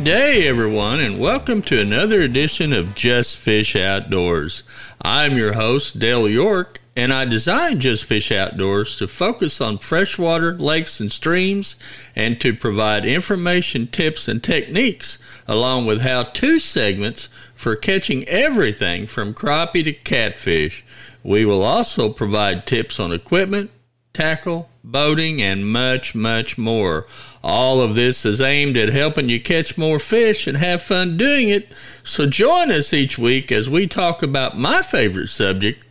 Good day, everyone, and welcome to another edition of Just Fish Outdoors. I'm your host, Dale York, and I designed Just Fish Outdoors to focus on freshwater lakes and streams and to provide information, tips, and techniques, along with how to segments for catching everything from crappie to catfish. We will also provide tips on equipment, tackle, boating, and much, much more. All of this is aimed at helping you catch more fish and have fun doing it. So join us each week as we talk about my favorite subject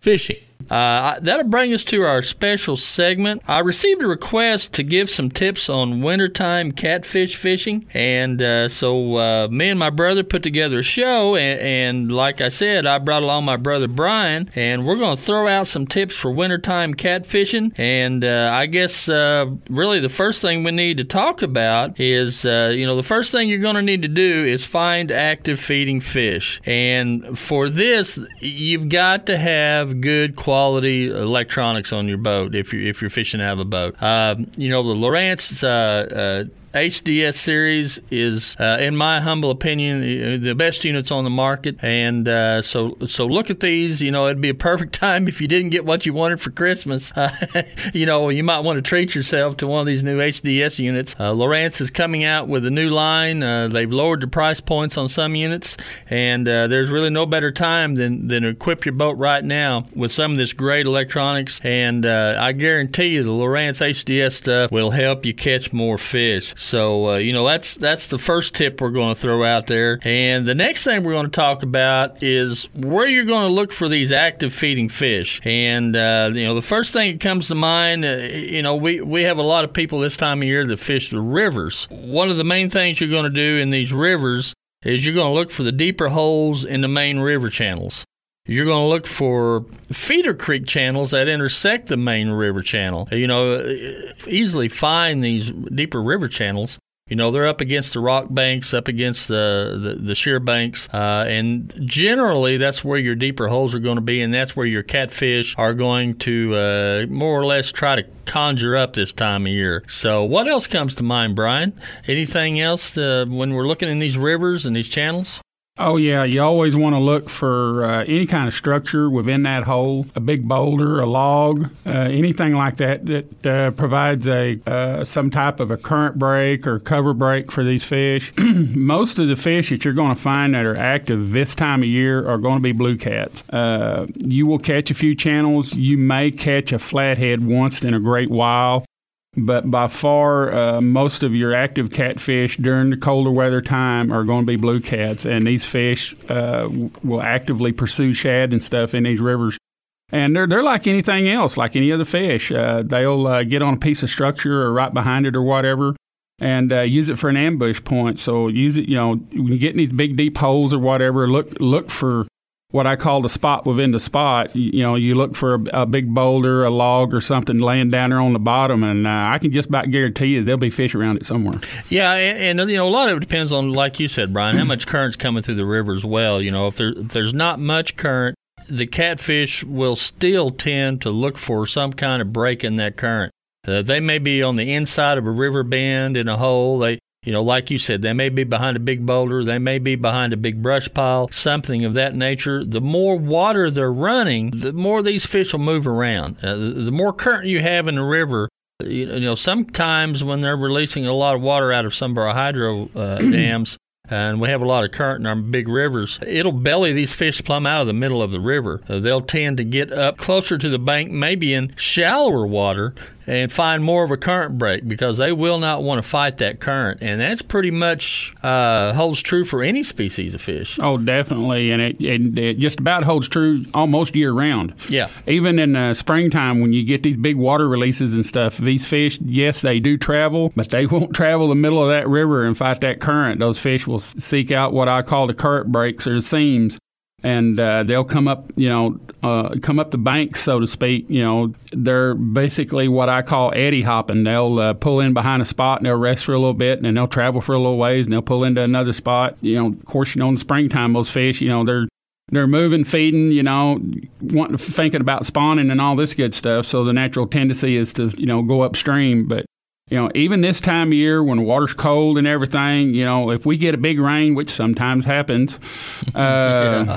fishing. Uh, that'll bring us to our special segment. I received a request to give some tips on wintertime catfish fishing, and uh, so uh, me and my brother put together a show. And, and, like I said, I brought along my brother Brian, and we're going to throw out some tips for wintertime catfishing. And uh, I guess uh, really the first thing we need to talk about is uh, you know the first thing you're going to need to do is find active feeding fish, and for this you've got to have good quality electronics on your boat if you're if you're fishing out of a boat. Uh, you know the Lowrance uh, uh HDS series is, uh, in my humble opinion, uh, the best units on the market. And uh, so, so look at these. You know, it'd be a perfect time if you didn't get what you wanted for Christmas. Uh, you know, you might want to treat yourself to one of these new HDS units. Uh, Lowrance is coming out with a new line. Uh, they've lowered the price points on some units, and there's really no better time than than equip your boat right now with some of this great electronics. And I guarantee you, the Lowrance HDS stuff will help you catch more fish. So uh, you know that's that's the first tip we're going to throw out there. And the next thing we're going to talk about is where you're going to look for these active feeding fish. And uh, you know the first thing that comes to mind, uh, you know we we have a lot of people this time of year that fish the rivers. One of the main things you're going to do in these rivers is you're going to look for the deeper holes in the main river channels. You're going to look for feeder creek channels that intersect the main river channel. You know, easily find these deeper river channels. You know, they're up against the rock banks, up against the, the, the sheer banks, uh, and generally that's where your deeper holes are going to be, and that's where your catfish are going to uh, more or less try to conjure up this time of year. So, what else comes to mind, Brian? Anything else uh, when we're looking in these rivers and these channels? Oh, yeah. You always want to look for uh, any kind of structure within that hole a big boulder, a log, uh, anything like that that uh, provides a uh, some type of a current break or cover break for these fish. Most of the fish that you're going to find that are active this time of year are going to be blue cats. Uh, you will catch a few channels. You may catch a flathead once in a great while but by far uh, most of your active catfish during the colder weather time are going to be blue cats and these fish uh, will actively pursue shad and stuff in these rivers. And they're, they're like anything else like any other fish. Uh, they'll uh, get on a piece of structure or right behind it or whatever and uh, use it for an ambush point. So use it you know when you get in these big deep holes or whatever look look for what I call the spot within the spot. You, you know, you look for a, a, big boulder, a log, or something laying down there on the bottom, and uh, I can just about guarantee you there'll be fish around it somewhere. Yeah, and, and, you know, a lot of it depends on, like you said, Brian, how much current's coming through the river as well. You know, if, there, if there's not much current, the catfish will still tend to look for some kind of break in that current. Uh, they may be on the inside of a river bend in a hole. They you know, like you said, they may be behind a big boulder, they may be behind a big brush pile, something of that nature. The more water they're running, the more these fish will move around. Uh, the, more current you have in the river, you know, sometimes when they're releasing a lot of water out of some of our hydro uh, dams, and we have a lot of current in our big rivers, it'll belly these fish plumb out of the middle of the river. Uh, they'll tend to get up closer to the bank, maybe in shallower water, and find more of a current break because they will not want to fight that current. And that's pretty much uh, holds true for any species of fish. Oh, definitely. And it, it, it, just about holds true almost year round. Yeah. Even in the springtime when you get these big water releases and stuff, these fish, yes, they do travel, but they won't travel the middle of that river and fight that current. Those fish will seek out what I call the current breaks or the seams and uh, they'll come up, you know, uh, come up the bank, so to speak. You know, they're basically what I call eddy hopping. They'll uh, pull in behind a spot and they'll rest for a little bit, and then they'll travel for a little ways, and they'll pull into another spot. You know, of course, you know, in the springtime, those fish, you know, they're they're moving, feeding, you know, wanting, thinking about spawning and all this good stuff. So the natural tendency is to, you know, go upstream. But you know, even this time of year when water's cold and everything, you know, if we get a big rain, which sometimes happens, uh, yeah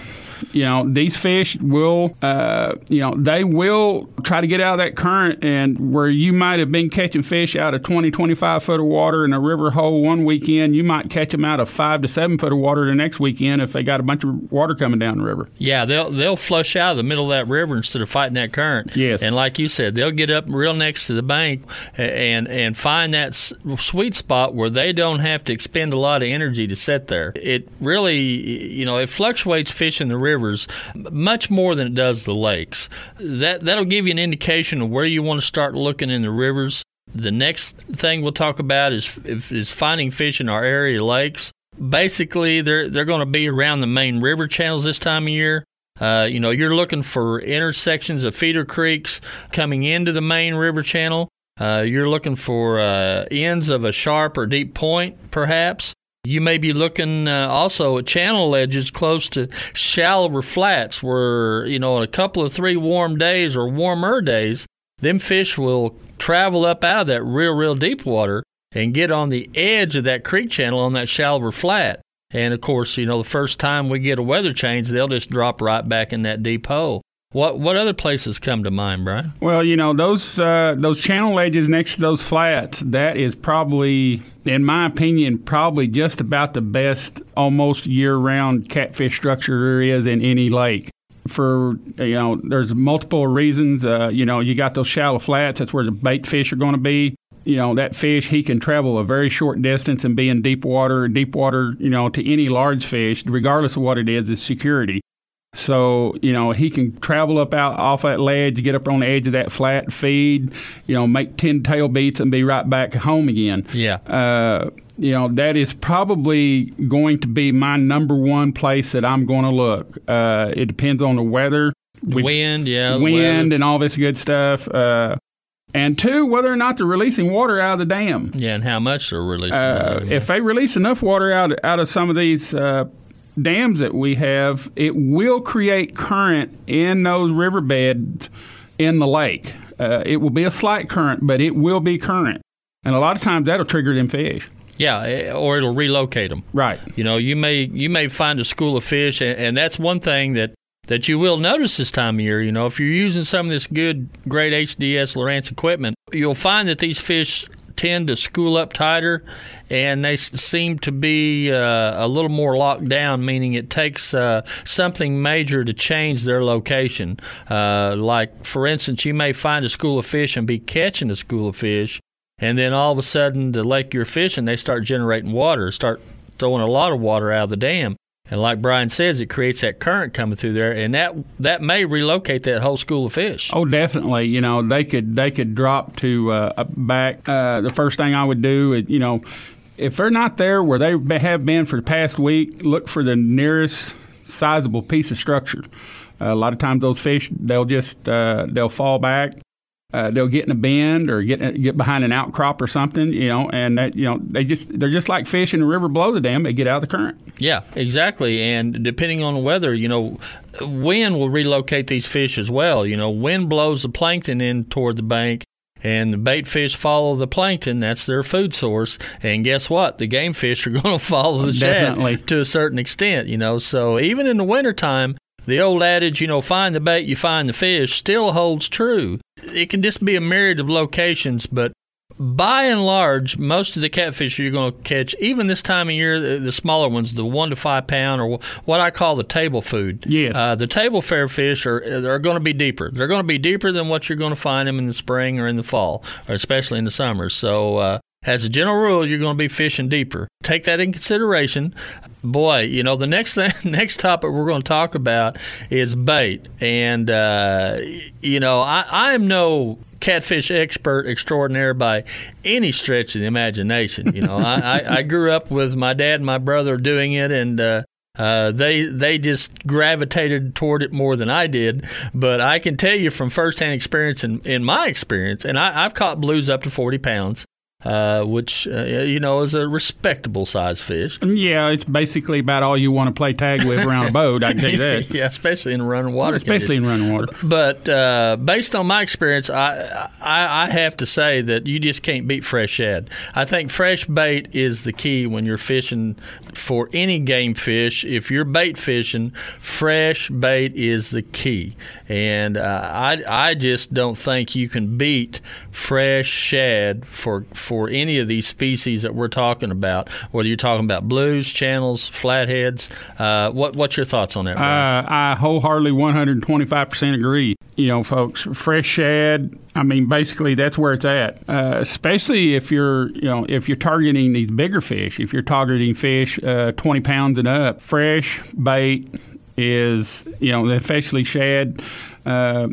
you know, these fish will, uh, you know, they will try to get out of that current. And where you might have been catching fish out of 20, 25 foot of water in a river hole one weekend, you might catch them out of five to seven foot of water the next weekend if they got a bunch of water coming down the river. Yeah, they'll they'll flush out of the middle of that river instead of fighting that current. Yes. And like you said, they'll get up real next to the bank and and find that sweet spot where they don't have to expend a lot of energy to sit there. It really, you know, it fluctuates fish in the river rivers much more than it does the lakes. That that'll give you an indication of where you want to start looking in the rivers. The next thing we'll talk about is is finding fish in our area lakes. Basically, they're they're going to be around the main river channels this time of year. Uh, you know, you're looking for intersections of feeder creeks coming into the main river channel. Uh, you're looking for uh, ends of a sharp or deep point, perhaps. You may be looking uh, also at channel edges close to shallower flats where, you know, in a couple of three warm days or warmer days, them fish will travel up out of that real, real deep water and get on the edge of that creek channel on that shallower flat. And of course, you know, the first time we get a weather change, they'll just drop right back in that deep hole. What what other places come to mind, Brian? Well, you know those uh, those channel edges next to those flats. That is probably, in my opinion, probably just about the best almost year round catfish structure there is in any lake. For you know, there's multiple reasons. Uh, you know, you got those shallow flats. That's where the bait fish are going to be you know that fish he can travel a very short distance and be in deep water deep water you know to any large fish regardless of what it is is security so, you know, he can travel up out off that ledge, get up on the edge of that flat, feed, you know, make 10 tail beats and be right back home again. Yeah. Uh, you know, that is probably going to be my number one place that I'm going to look. Uh, it depends on the weather. We, wind, yeah. Wind and all this good stuff. Uh, and two, whether or not they're releasing water out of the dam. Yeah, and how much they're releasing. Uh, if they release enough water out out of some of these uh, dams that we have, it will create current in those riverbeds in the lake. Uh, it will be a slight current, but it will be current. And a lot of times that'll trigger them fish. Yeah, eh, or it'll relocate them. Right. You know, you may you may find a school of fish, and, and that's one thing that that you will notice this time of year. You know, if you're using some of this good, great HDS Lowrance equipment, you'll find that these fish tend to school up tighter, and they seem to be uh, a little more locked down, meaning it takes uh, something major to change their location. Uh, like, for instance, you may find a school of fish and be catching a school of fish, and then all of a sudden, the lake you're fishing, they start generating water, start throwing a lot of water out of the dam. And like Brian says, it creates that current coming through there, and that that may relocate that whole school of fish. Oh, definitely. You know, they could they could drop to uh, back. Uh, the first thing I would do is, you know, if they're not there where they have been for the past week, look for the nearest sizable piece of structure. Uh, a lot of times those fish they'll just uh, they'll fall back uh, they'll get in a bend or get get behind an outcrop or something, you know, and that you know they just they're just like fish in the river below the dam. They get out of the current. Yeah, exactly. And depending on the weather, you know, wind will relocate these fish as well. You know, wind blows the plankton in toward the bank. And the bait fish follow the plankton. That's their food source. And guess what? The game fish are going to follow the Definitely. shad to a certain extent, you know. So even in the wintertime, the old adage, you know, find the bait, you find the fish, still holds true it can just be a myriad of locations, but by and large, most of the catfish you're going to catch, even this time of year, the, the, smaller ones, the one to five pound, or what I call the table food. Yes. Uh, the table fare fish are are going to be deeper. They're going to be deeper than what you're going to find them in the spring or in the fall, or especially in the summer. So. Uh, as a general rule, you're going to be fishing deeper. Take that in consideration. Boy, you know the next thing, next topic we're going to talk about is bait, and uh, you know I, I am no catfish expert extraordinaire by any stretch of the imagination. You know, I, I, I, grew up with my dad and my brother doing it, and uh, uh, they they just gravitated toward it more than I did. But I can tell you from firsthand experience, in, in my experience, and I, I've caught blues up to forty pounds. Uh, which uh, you know is a respectable size fish. Yeah, it's basically about all you want to play tag with around a boat. I can tell you that. yeah, especially in running water. Especially conditions. in running water. But uh, based on my experience, I, I I have to say that you just can't beat fresh shad. I think fresh bait is the key when you're fishing for any game fish. If you're bait fishing, fresh bait is the key, and uh, I I just don't think you can beat fresh shad for for any of these species that we're talking about. Whether you're talking about blues, channels, flatheads, uh, what what's your thoughts on that? Uh, I wholeheartedly 125% agree. You know, folks, fresh shad. I mean, basically, that's where it's at. Uh, especially if you're, you know, if you're targeting these bigger fish. If you're targeting fish uh, 20 pounds and up, fresh bait is, you know, especially shad. Uh,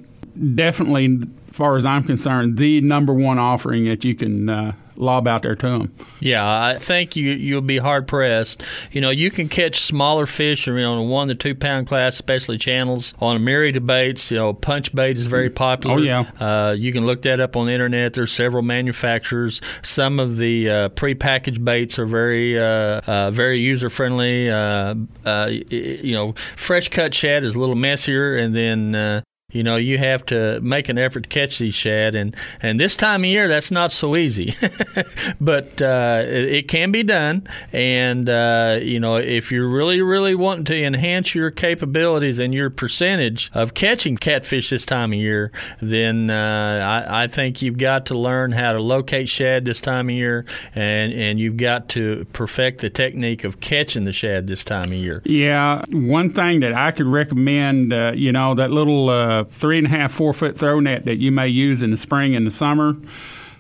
definitely, as far as I'm concerned, the number one offering that you can uh, lob out there to them. Yeah, I think you you'll be hard pressed. You know, you can catch smaller fish, you know, in a one to two pound class, especially channels, on a myriad of baits. You know, punch bait is very popular. Oh, yeah. Uh, you can look that up on the internet. There's several manufacturers. Some of the uh, prepackaged baits are very uh, uh, very user friendly. Uh, uh, you know, fresh cut shad is a little messier, and then. Uh, you know, you have to make an effort to catch these shad, and, and this time of year, that's not so easy. but uh, it, can be done, and uh, you know, if you're really, really wanting to enhance your capabilities and your percentage of catching catfish this time of year, then uh, I, I think you've got to learn how to locate shad this time of year, and and you've got to perfect the technique of catching the shad this time of year. Yeah, one thing that I could recommend, uh, you know, that little uh, three and a half, four foot throw net that you may use in the spring and the summer.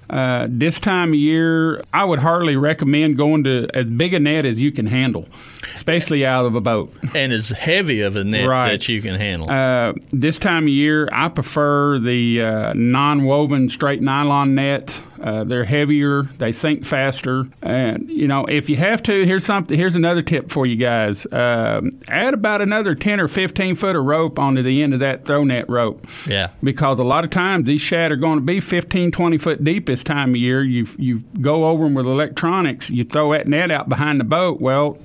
Uh, this time of year, I would hardly recommend going to as big a net as you can handle, especially out of a boat. And as heavy of a net Right. that you can handle. Uh, this time of year, I prefer the uh, non-woven straight nylon nets. Uh, they're heavier, they sink faster, and you know if you have to, here's something. Here's another tip for you guys: um, add about another ten or fifteen foot of rope onto the end of that throw net rope. yeah. Because a lot of times these shad are going to be 15, 20 foot deep this time of year. You you go over them with electronics. You throw that net out behind the boat. Well,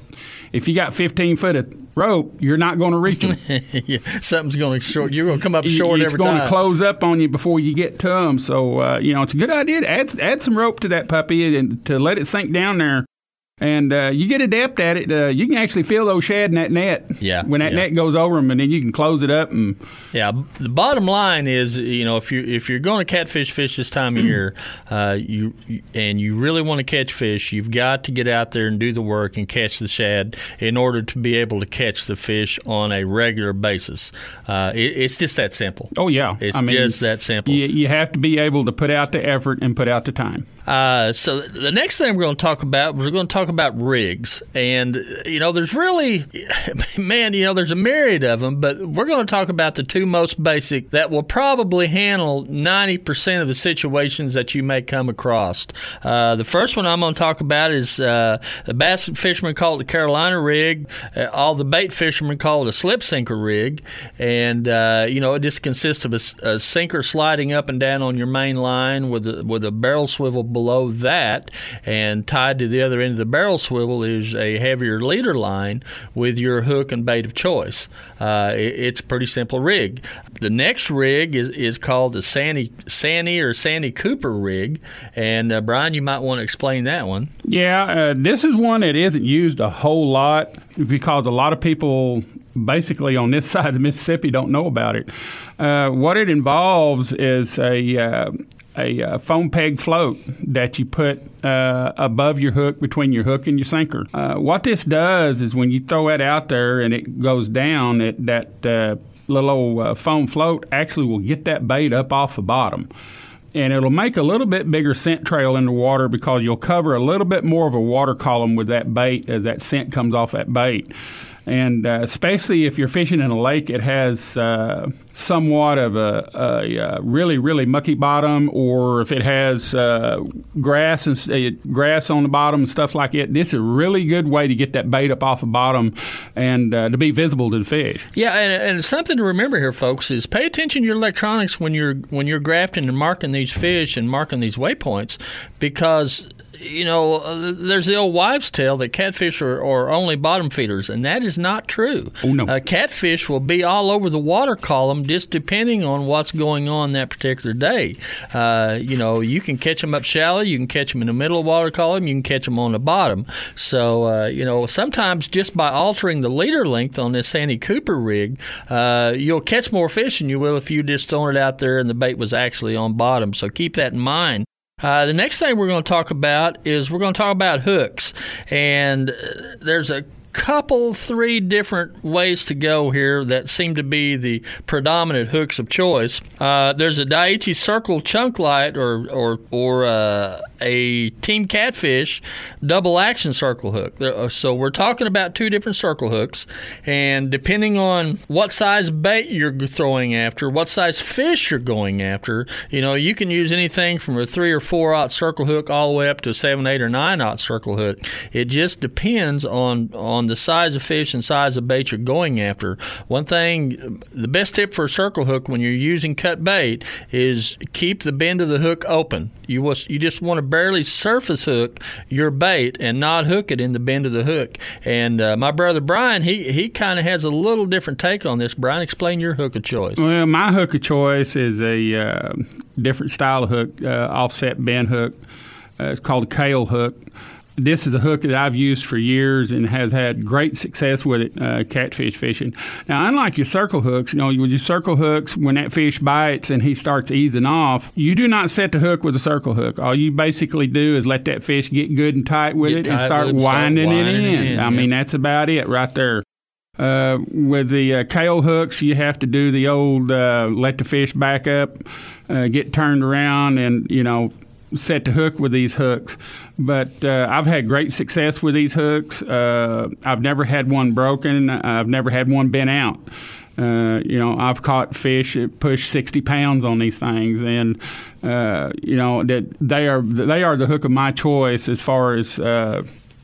if you got 15 foot of rope, you're not going to reach them. yeah, something's going to short. You're going to come up short it's every time. It's going to close up on you before you get to them. So uh, you know it's a good idea to add add some rope to that puppy and to let it sink down there. And uh, you get adept at it. Uh, you can actually feel those shad in that net. Yeah, When that yeah. net goes over them, and then you can close it up and Yeah, the bottom line is, you know, if you if you're going to catfish fish this time of year, uh, you and you really want to catch fish, you've got to get out there and do the work and catch the shad in order to be able to catch the fish on a regular basis. Uh, it, it's just that simple. oh yeah, It's I mean, just that simple. You, you have to be able to put out the effort and put out the time. Uh, so the next thing we're going to talk about, we're going to talk about rigs, and you know, there's really, man, you know, there's a myriad of them, but we're going to talk about the two most basic that will probably handle 90% of the situations that you may come across. Uh, the first one I'm going to talk about is uh, the bass fishermen call it the Carolina rig. Uh, all the bait fishermen call it a slip sinker rig, and uh, you know, it just consists of a sinker sliding up and down on your main line with a, with a barrel swivel below that, and tied to the other end of the barrel swivel is a heavier leader line with your hook and bait of choice. Uh, it- it's a pretty simple rig. The next rig is, is called the Santee Santee or Santee Cooper rig, and uh, Brian, you might want to explain that one. Yeah, uh, this is one that isn't used a whole lot because a lot of people basically on this side of the Mississippi don't know about it. Uh, what it involves is a uh, a uh, foam peg float that you put uh, above your hook between your hook and your sinker. Uh, what this does is when you throw it out there and it goes down, it, that uh, little old uh, foam float actually will get that bait up off the bottom and it'll make a little bit bigger scent trail in the water because you'll cover a little bit more of a water column with that bait as that scent comes off that bait. and uh, especially if you're fishing in a lake, it has somewhat of a, a, a, really really mucky bottom, or if it has uh, grass and uh, grass on the bottom and stuff like it. This is a really good way to get that bait up off the bottom and uh, to be visible to the fish. Yeah, and, and something to remember here, folks, is pay attention to your electronics when you're when you're grafting and marking these fish and marking these waypoints, because you know, uh, there's the old wives' tale that catfish are, are, only bottom feeders, and that is not true. Oh, no. Uh, catfish will be all over the water column just depending on what's going on that particular day. Uh, you know, you can catch them up shallow, you can catch them in the middle of water column, you can catch them on the bottom. So, uh, you know, sometimes just by altering the leader length on this Santee Cooper rig, uh, you'll catch more fish than you will if you just thrown it out there and the bait was actually on bottom. So keep that in mind. Uh, the next thing we're going to talk about is we're going to talk about hooks. And uh, there's a couple, three different ways to go here that seem to be the predominant hooks of choice. Uh, there's a Daiichi Circle Chunk Light or or or uh, a Team Catfish double action circle hook. Uh, so we're talking about two different circle hooks, and depending on what size bait you're throwing after, what size fish you're going after, you know, you can use anything from a three or four aught circle hook all the way up to a seven, eight, or nine aught circle hook. It just depends on on on the size of fish and size of bait you're going after. One thing, the best tip for a circle hook when you're using cut bait is keep the bend of the hook open. You was, you just want to barely surface hook your bait and not hook it in the bend of the hook. And uh, my brother Brian, he he kind of has a little different take on this. Brian, explain your hook of choice. Well, my hook of choice is a uh, different style of hook, uh, offset bend hook. Uh, it's called a Kahle hook this is a hook that I've used for years and has had great success with it, uh, catfish fishing. Now, unlike your circle hooks, you know, with your circle hooks, when that fish bites and he starts easing off, you do not set the hook with a circle hook. All you basically do is let that fish get good and tight with get it and start winding, start winding, it in. It in I mean, that's about it right there. Uh, with the uh, Kahle hooks, you have to do the old uh, let the fish back up, uh, get turned around, and you know set to hook with these hooks. But uh, I've had great success with these hooks. Uh, I've never had one broken. I've never had one bent out. Uh, you know, I've caught fish that push 60 pounds on these things, and uh, you know that they are they are the hook of my choice as far as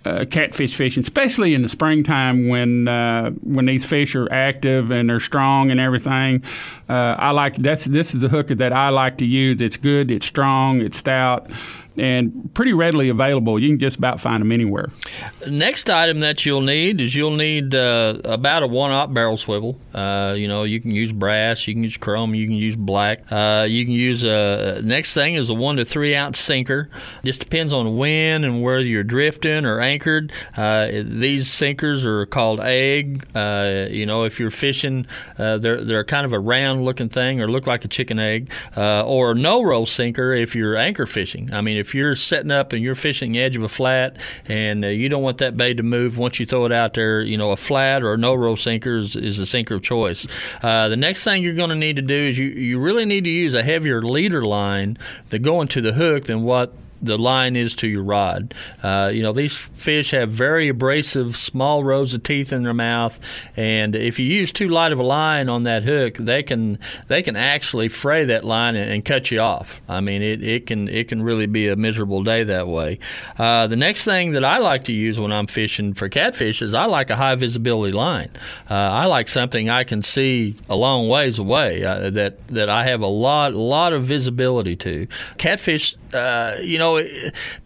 uh, catfish fishing, especially in the springtime when uh, when these fish are active and they're strong and everything. Uh, I like that's this is the hooker that I like to use. It's good, it's strong, it's stout and pretty readily available. You can just about find them anywhere. Next item that you'll need is you'll need uh, about a one aught barrel swivel. Uh, you know, you can use brass, you can use chrome, you can use black. Uh, you can use a next thing is a one to three ounce sinker. Just depends on when and where you're drifting or anchored. Uh, these sinkers are called egg. Uh, you know, if you're fishing, uh, they're they're kind of a round looking thing or look like a chicken egg, or no roll sinker if you're anchor fishing. I mean, if if you're setting up and you're fishing the edge of a flat and uh, you don't want that bait to move once you throw it out there, you know, a flat or a no roll sinker is, is the sinker of choice. Uh, the next thing you're going to need to do is you, you really need to use a heavier leader line to go into the hook than what the line is to your rod. Uh, you know, these fish have very abrasive, small rows of teeth in their mouth, and if you use too light of a line on that hook, they can they can actually fray that line and, and cut you off. I mean, it, it can it can really be a miserable day that way. Uh, the next thing that I like to use when I'm fishing for catfish is I like a high visibility line. Uh, I like something I can see a long ways away uh, that that I have a lot lot of visibility to. Catfish, uh, you know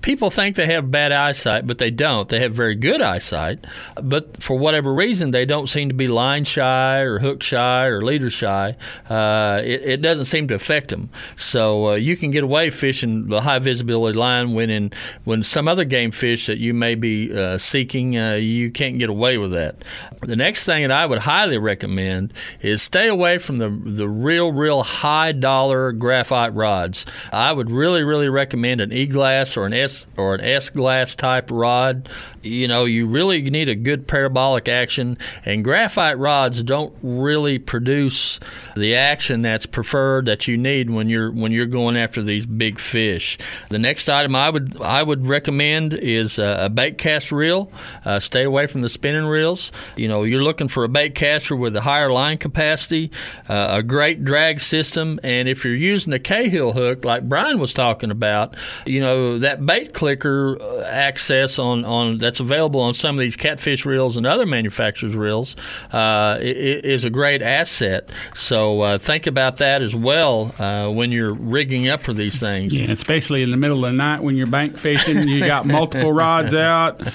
people think they have bad eyesight, but they don't. They have very good eyesight, but for whatever reason, they don't seem to be line shy or hook shy or leader shy. Uh, it, it, doesn't seem to affect them. So uh, you can get away fishing the high visibility line when in when some other game fish that you may be uh, seeking, uh, you can't get away with that. The next thing that I would highly recommend is stay away from the the real real high dollar graphite rods. I would really really recommend an E glass or an S or an S glass type rod. You know, you really need a good parabolic action, and graphite rods don't really produce the action that's preferred that you need when you're when you're going after these big fish. The next item I would I would recommend is a, a bait cast reel. Uh, stay away from the spinning reels. You know, you're looking for a bait caster with a higher line capacity, uh, a great drag system, and if you're using a Kahle hook like Brian was talking about, you know that bait clicker uh, access on on that's available on some of these catfish reels and other manufacturers' reels uh, is a great asset. So uh, think about that as well uh, when you're rigging up for these things. Yeah, especially in the middle of the night when you're bank fishing, you got multiple rods out.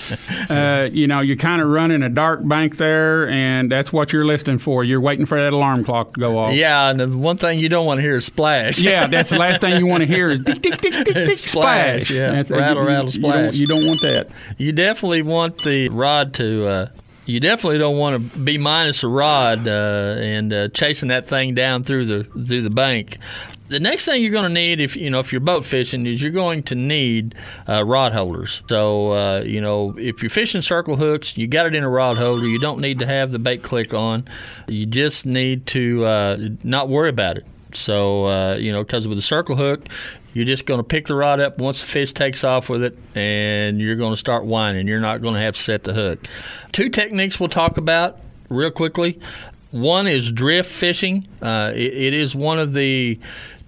Uh, you know, you're kind of running a dark bank there, and that's what you're listening for. You're waiting for that alarm clock to go off. Yeah, and the one thing you don't want to hear is splash. yeah, that's the last thing you want to hear is tick, tick, tick, tick, tick, splash. splash. Yeah, That's- rattle, you- rattle, you splash. don't- You don't want that. You definitely want the rod to. Uh, you definitely don't want to be minus a rod uh, and uh, chasing that thing down through the through the bank. The next thing you're going to need, if you know, if you're boat fishing, is you're going to need uh, rod holders. So, uh, you know, if you're fishing circle hooks, you got it in a rod holder. You don't need to have the bait click on. You just need to uh, not worry about it. So, uh, you know, because with a circle hook, you're just going to pick the rod up once the fish takes off with it, and you're going to start whining. You're not going to have to set the hook. Two techniques we'll talk about real quickly. One is drift fishing. Uh, it, it is one of the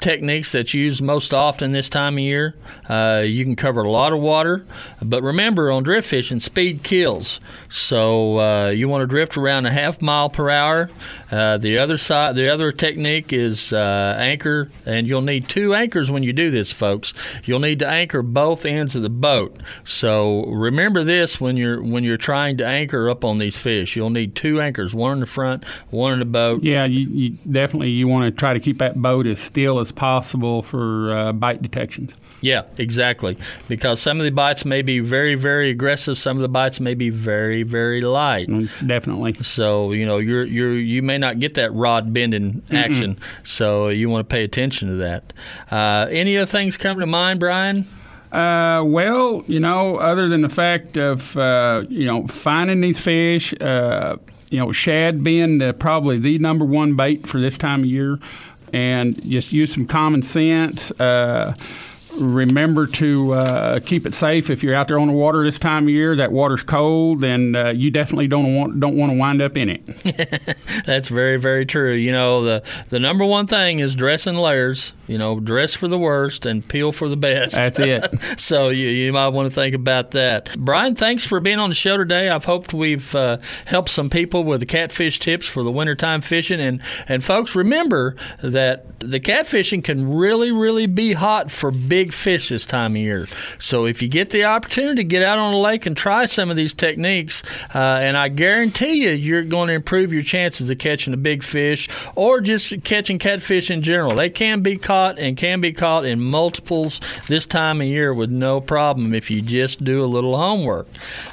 techniques that's used most often this time of year. Uh, you can cover a lot of water, but remember on drift fishing, speed kills. So uh, you want to drift around a half mile per hour. Uh, the other side, the other technique is uh, anchor, and you'll need two anchors when you do this, folks. You'll need to anchor both ends of the boat. So remember this when you're when you're trying to anchor up on these fish. You'll need two anchors, one in the front, one in the boat. Yeah, you, you definitely you want to try to keep that boat as still as possible for uh, bite detections. Yeah, exactly. Because some of the bites may be very, very aggressive. Some of the bites may be very, very light. Mm, Definitely. So you know you're you're you may not get that rod bending action. So you want to pay attention to that. Uh, any other things come to mind, Brian? Uh, well, you know, other than the fact of uh, you know finding these fish, uh, you know, shad being the, probably the number one bait for this time of year, and just use some common sense. Uh, remember to uh, keep it safe if you're out there on the water this time of year. That water's cold, and uh, you definitely don't want don't want to wind up in it. That's very, very true. You know, the the number one thing is dress in layers. You know, dress for the worst and peel for the best. That's it. so you, you might want to think about that. Brian, thanks for being on the show today. I've hoped we've uh, helped some people with the catfish tips for the wintertime fishing. And, and folks, remember that the catfishing can really, really be hot for big fish this time of year. So if you get the opportunity to get out on the lake and try some of these techniques, uh, and I guarantee you, you're going to improve your chances of catching a big fish or just catching catfish in general. They can be caught and can be caught in multiples this time of year with no problem if you just do a little homework.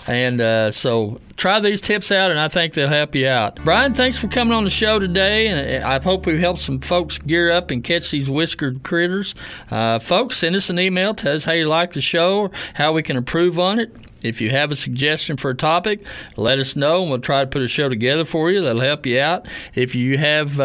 And uh, so try these tips out, and I think they'll help you out. Brian, thanks for coming on the show today, and I hope we've helped some folks gear up and catch these whiskered critters. Uh, folks, send us an email, tell us how you like the show, how we can improve on it. If you have a suggestion for a topic, let us know, and we'll try to put a show together for you that'll help you out. If you have uh,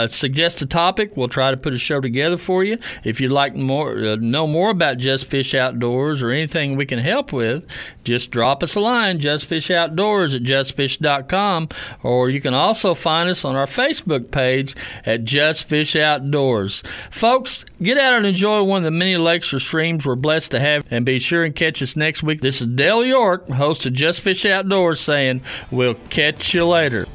a, a suggested topic, we'll try to put a show together for you. If you'd like more, uh, know more about Just Fish Outdoors or anything we can help with, just drop us a line, justfishoutdoors at justfish.com, or you can also find us on our Facebook page at Just Fish Outdoors. Folks, get out and enjoy one of the many lakes or streams we're blessed to have, and be sure and catch us next week. This is Dale York, host of Just Fish Outdoors, saying, We'll catch you later.